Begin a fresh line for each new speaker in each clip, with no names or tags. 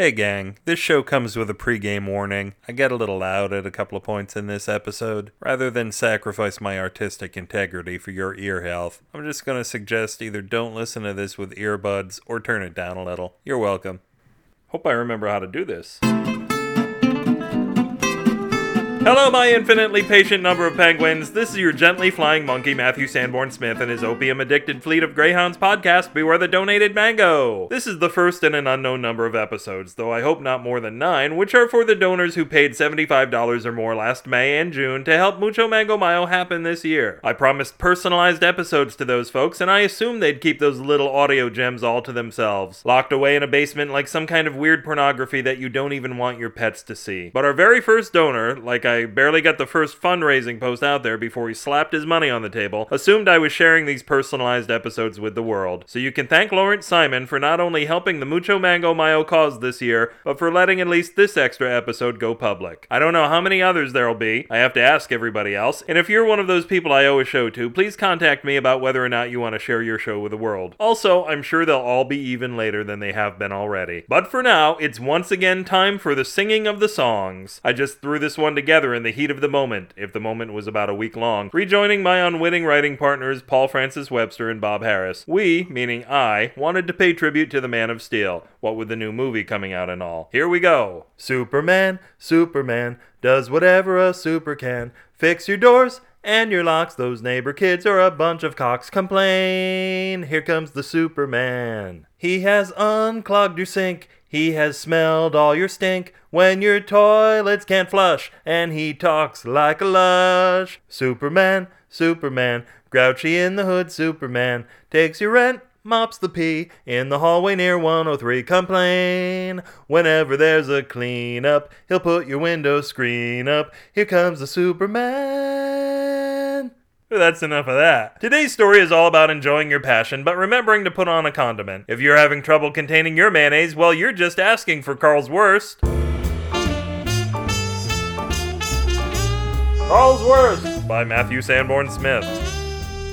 Hey gang, this show comes with a pregame warning. I get a little loud at a couple of points in this episode. Rather than sacrifice my artistic integrity for your ear health, I'm just gonna suggest either don't listen to this with earbuds or turn it down a little. You're welcome. Hope I remember how to do this. Hello, my infinitely patient number of penguins. This is your gently flying monkey, Matthew Sanborn Smith, and his opium addicted fleet of greyhounds podcast, Beware the Donated Mango. This is the first in an unknown number of episodes, though I hope not more than nine, which are for the donors who paid $75 or more last May and June to help Mucho Mango Mayo happen this year. I promised personalized episodes to those folks, and I assumed they'd keep those little audio gems all to themselves, locked away in a basement like some kind of weird pornography that you don't even want your pets to see. But our very first donor, like barely got the first fundraising post out there before he slapped his money on the table, assumed I was sharing these personalized episodes with the world. So you can thank Lawrence Simon for not only helping the Mucho Mango Mayo cause this year, but for letting at least this extra episode go public. I don't know how many others there'll be. I have to ask everybody else. And if you're one of those people I owe a show to, please contact me about whether or not you want to share your show with the world. Also, I'm sure they'll all be even later than they have been already. But for now, it's once again time for the singing of the songs. I just threw this one together in the heat of the moment, if the moment was about a week long, rejoining my unwitting writing partners Paul Francis Webster and Bob Harris. We, meaning I, wanted to pay tribute to the Man of Steel, what with the new movie coming out and all. Here we go. Superman, Superman, does whatever a super can. Fix your doors and your locks. Those neighbor kids are a bunch of cocks. Complain. Here comes the Superman. He has unclogged your sink. He has smelled all your stink when your toilets can't flush, and he talks like a lush. Superman, Superman, grouchy in the hood, Superman, takes your rent, mops the pee in the hallway near 103. Complain whenever there's a cleanup. He'll put your window screen up. Here comes the Superman. That's enough of that. Today's story is all about enjoying your passion, but remembering to put on a condiment. If you're having trouble containing your mayonnaise, well, you're just asking for Carl's Worst. Carl's Worst by Matthew Sanborn Smith.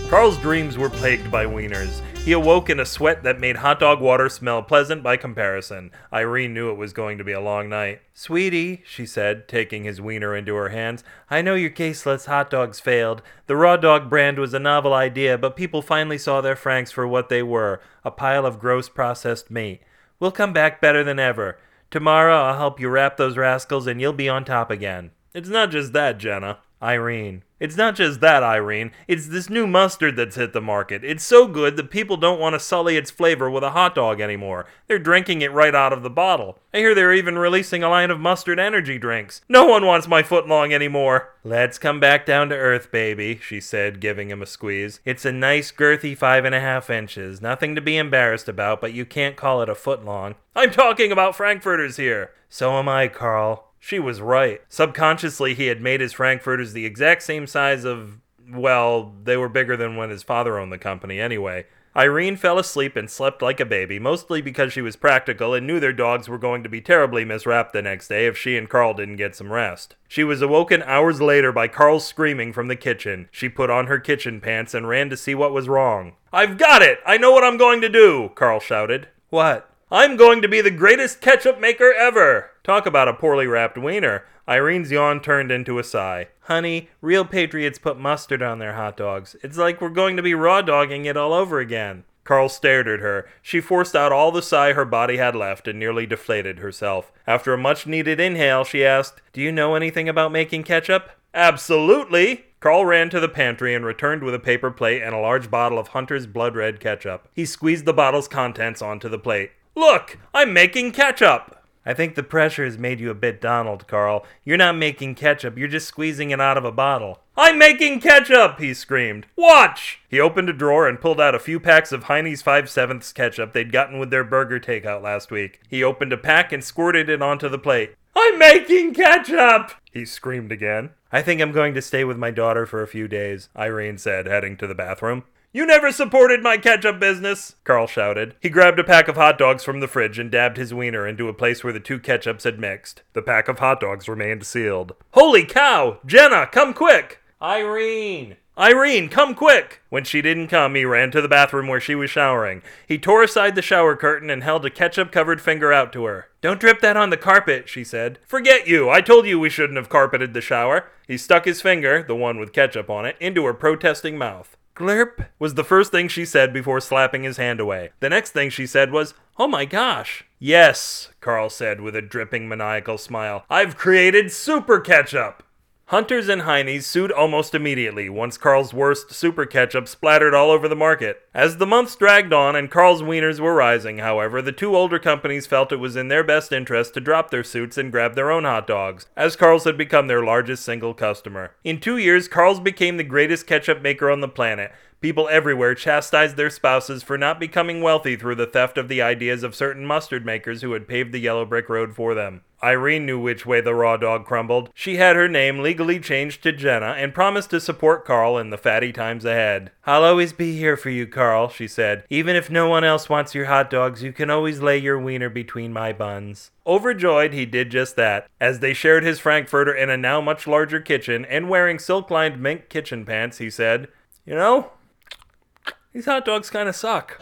Carl's dreams were plagued by wieners. He awoke in a sweat that made hot dog water smell pleasant by comparison. Irene knew it was going to be a long night. Sweetie, she said, taking his wiener into her hands, I know your caseless hot dogs failed. The raw dog brand was a novel idea, but people finally saw their franks for what they were a pile of gross processed meat. We'll come back better than ever. Tomorrow I'll help you wrap those rascals and you'll be on top again. It's not just that, Jenna. Irene. It's not just that, Irene. It's this new mustard that's hit the market. It's so good that people don't want to sully its flavor with a hot dog anymore. They're drinking it right out of the bottle. I hear they're even releasing a line of mustard energy drinks. No one wants my footlong anymore. Let's come back down to earth, baby, she said, giving him a squeeze. It's a nice, girthy five and a half inches. Nothing to be embarrassed about, but you can't call it a footlong. I'm talking about Frankfurters here. So am I, Carl. She was right. Subconsciously, he had made his Frankfurters the exact same size of, well, they were bigger than when his father owned the company anyway. Irene fell asleep and slept like a baby, mostly because she was practical and knew their dogs were going to be terribly miswrapped the next day if she and Carl didn't get some rest. She was awoken hours later by Carl screaming from the kitchen. She put on her kitchen pants and ran to see what was wrong. I've got it! I know what I'm going to do! Carl shouted. What? I'm going to be the greatest ketchup maker ever! Talk about a poorly wrapped wiener. Irene's yawn turned into a sigh. Honey, real patriots put mustard on their hot dogs. It's like we're going to be raw dogging it all over again. Carl stared at her. She forced out all the sigh her body had left and nearly deflated herself. After a much needed inhale, she asked, Do you know anything about making ketchup? Absolutely! Carl ran to the pantry and returned with a paper plate and a large bottle of Hunter's Blood Red ketchup. He squeezed the bottle's contents onto the plate. Look, I'm making ketchup! I think the pressure has made you a bit Donald, Carl. You're not making ketchup, you're just squeezing it out of a bottle. I'm making ketchup! he screamed. Watch! He opened a drawer and pulled out a few packs of Heine's 5 sevenths ketchup they'd gotten with their burger takeout last week. He opened a pack and squirted it onto the plate. I'm making ketchup! He screamed again. I think I'm going to stay with my daughter for a few days, Irene said, heading to the bathroom. You never supported my ketchup business, Carl shouted. He grabbed a pack of hot dogs from the fridge and dabbed his wiener into a place where the two ketchups had mixed. The pack of hot dogs remained sealed. Holy cow! Jenna, come quick! Irene! Irene, come quick! When she didn't come, he ran to the bathroom where she was showering. He tore aside the shower curtain and held a ketchup covered finger out to her. Don't drip that on the carpet, she said. Forget you! I told you we shouldn't have carpeted the shower. He stuck his finger, the one with ketchup on it, into her protesting mouth. Glurp was the first thing she said before slapping his hand away. The next thing she said was, Oh my gosh. Yes, Carl said with a dripping maniacal smile. I've created super ketchup. Hunters and Heine's sued almost immediately once Carl's worst super ketchup splattered all over the market. As the months dragged on and Carl's wieners were rising, however, the two older companies felt it was in their best interest to drop their suits and grab their own hot dogs, as Carl's had become their largest single customer. In two years, Carl's became the greatest ketchup maker on the planet, People everywhere chastised their spouses for not becoming wealthy through the theft of the ideas of certain mustard makers who had paved the yellow brick road for them. Irene knew which way the raw dog crumbled. She had her name legally changed to Jenna and promised to support Carl in the fatty times ahead. I'll always be here for you, Carl, she said. Even if no one else wants your hot dogs, you can always lay your wiener between my buns. Overjoyed, he did just that. As they shared his Frankfurter in a now much larger kitchen and wearing silk lined mink kitchen pants, he said, You know, these hot dogs kind of suck.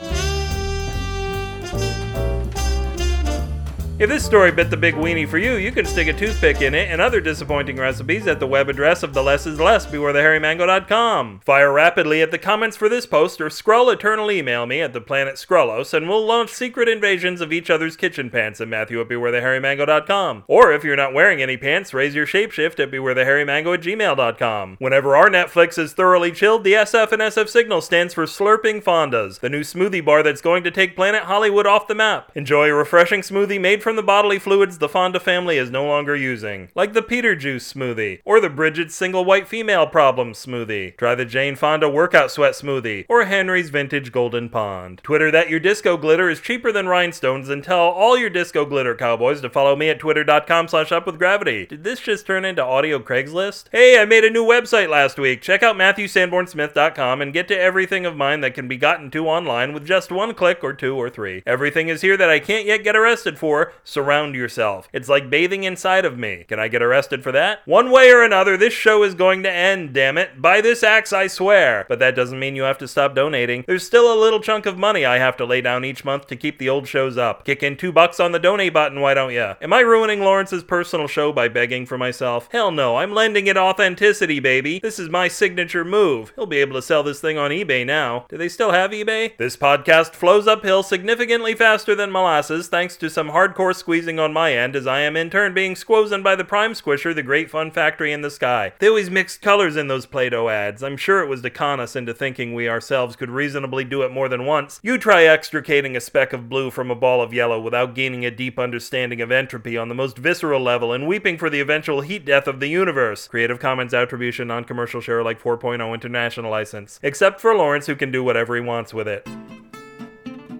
If this story bit the big weenie for you, you can stick a toothpick in it and other disappointing recipes at the web address of the less is less bewarethehairymango.com. Fire rapidly at the comments for this post or scroll eternal email me at the planet Scrollos and we'll launch secret invasions of each other's kitchen pants at Matthew at bewarethehairymango.com. Or if you're not wearing any pants, raise your shapeshift at bewarethehairymango at gmail.com. Whenever our Netflix is thoroughly chilled, the SF and SF signal stands for Slurping Fondas, the new smoothie bar that's going to take Planet Hollywood off the map. Enjoy a refreshing smoothie made from the bodily fluids the Fonda family is no longer using, like the Peter Juice smoothie, or the Bridget Single White Female Problem smoothie. Try the Jane Fonda Workout Sweat smoothie, or Henry's Vintage Golden Pond. Twitter that your disco glitter is cheaper than rhinestones and tell all your disco glitter cowboys to follow me at twitter.com slash upwithgravity. Did this just turn into audio Craigslist? Hey, I made a new website last week. Check out MatthewSanbornSmith.com and get to everything of mine that can be gotten to online with just one click or two or three. Everything is here that I can't yet get arrested for, surround yourself. It's like bathing inside of me. Can I get arrested for that? One way or another, this show is going to end, damn it. By this axe, I swear. But that doesn't mean you have to stop donating. There's still a little chunk of money I have to lay down each month to keep the old shows up. Kick in two bucks on the donate button, why don't ya? Am I ruining Lawrence's personal show by begging for myself? Hell no, I'm lending it authenticity, baby. This is my signature move. He'll be able to sell this thing on eBay now. Do they still have eBay? This podcast flows uphill significantly faster than molasses thanks to some hardcore squeezing on my end as I am in turn being squozen by the Prime Squisher, the great fun factory in the sky. They always mixed colors in those Play Doh ads. I'm sure it was to con us into thinking we ourselves could reasonably do it more than once. You try extricating a speck of blue from a ball of yellow without gaining a deep understanding of entropy on the most visceral level and weeping for the eventual heat death of the universe. Creative Commons Attribution, non commercial Share Alike 4.0 international license. Except for Lawrence, who can do whatever he wants with it.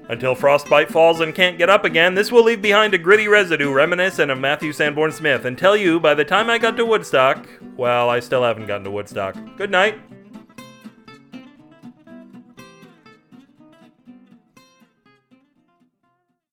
Until Frostbite falls and can't get up again, this will leave behind a gritty residue reminiscent of Matthew Sanborn Smith and tell you by the time I got to Woodstock, well, I still haven't gotten to Woodstock. Good night.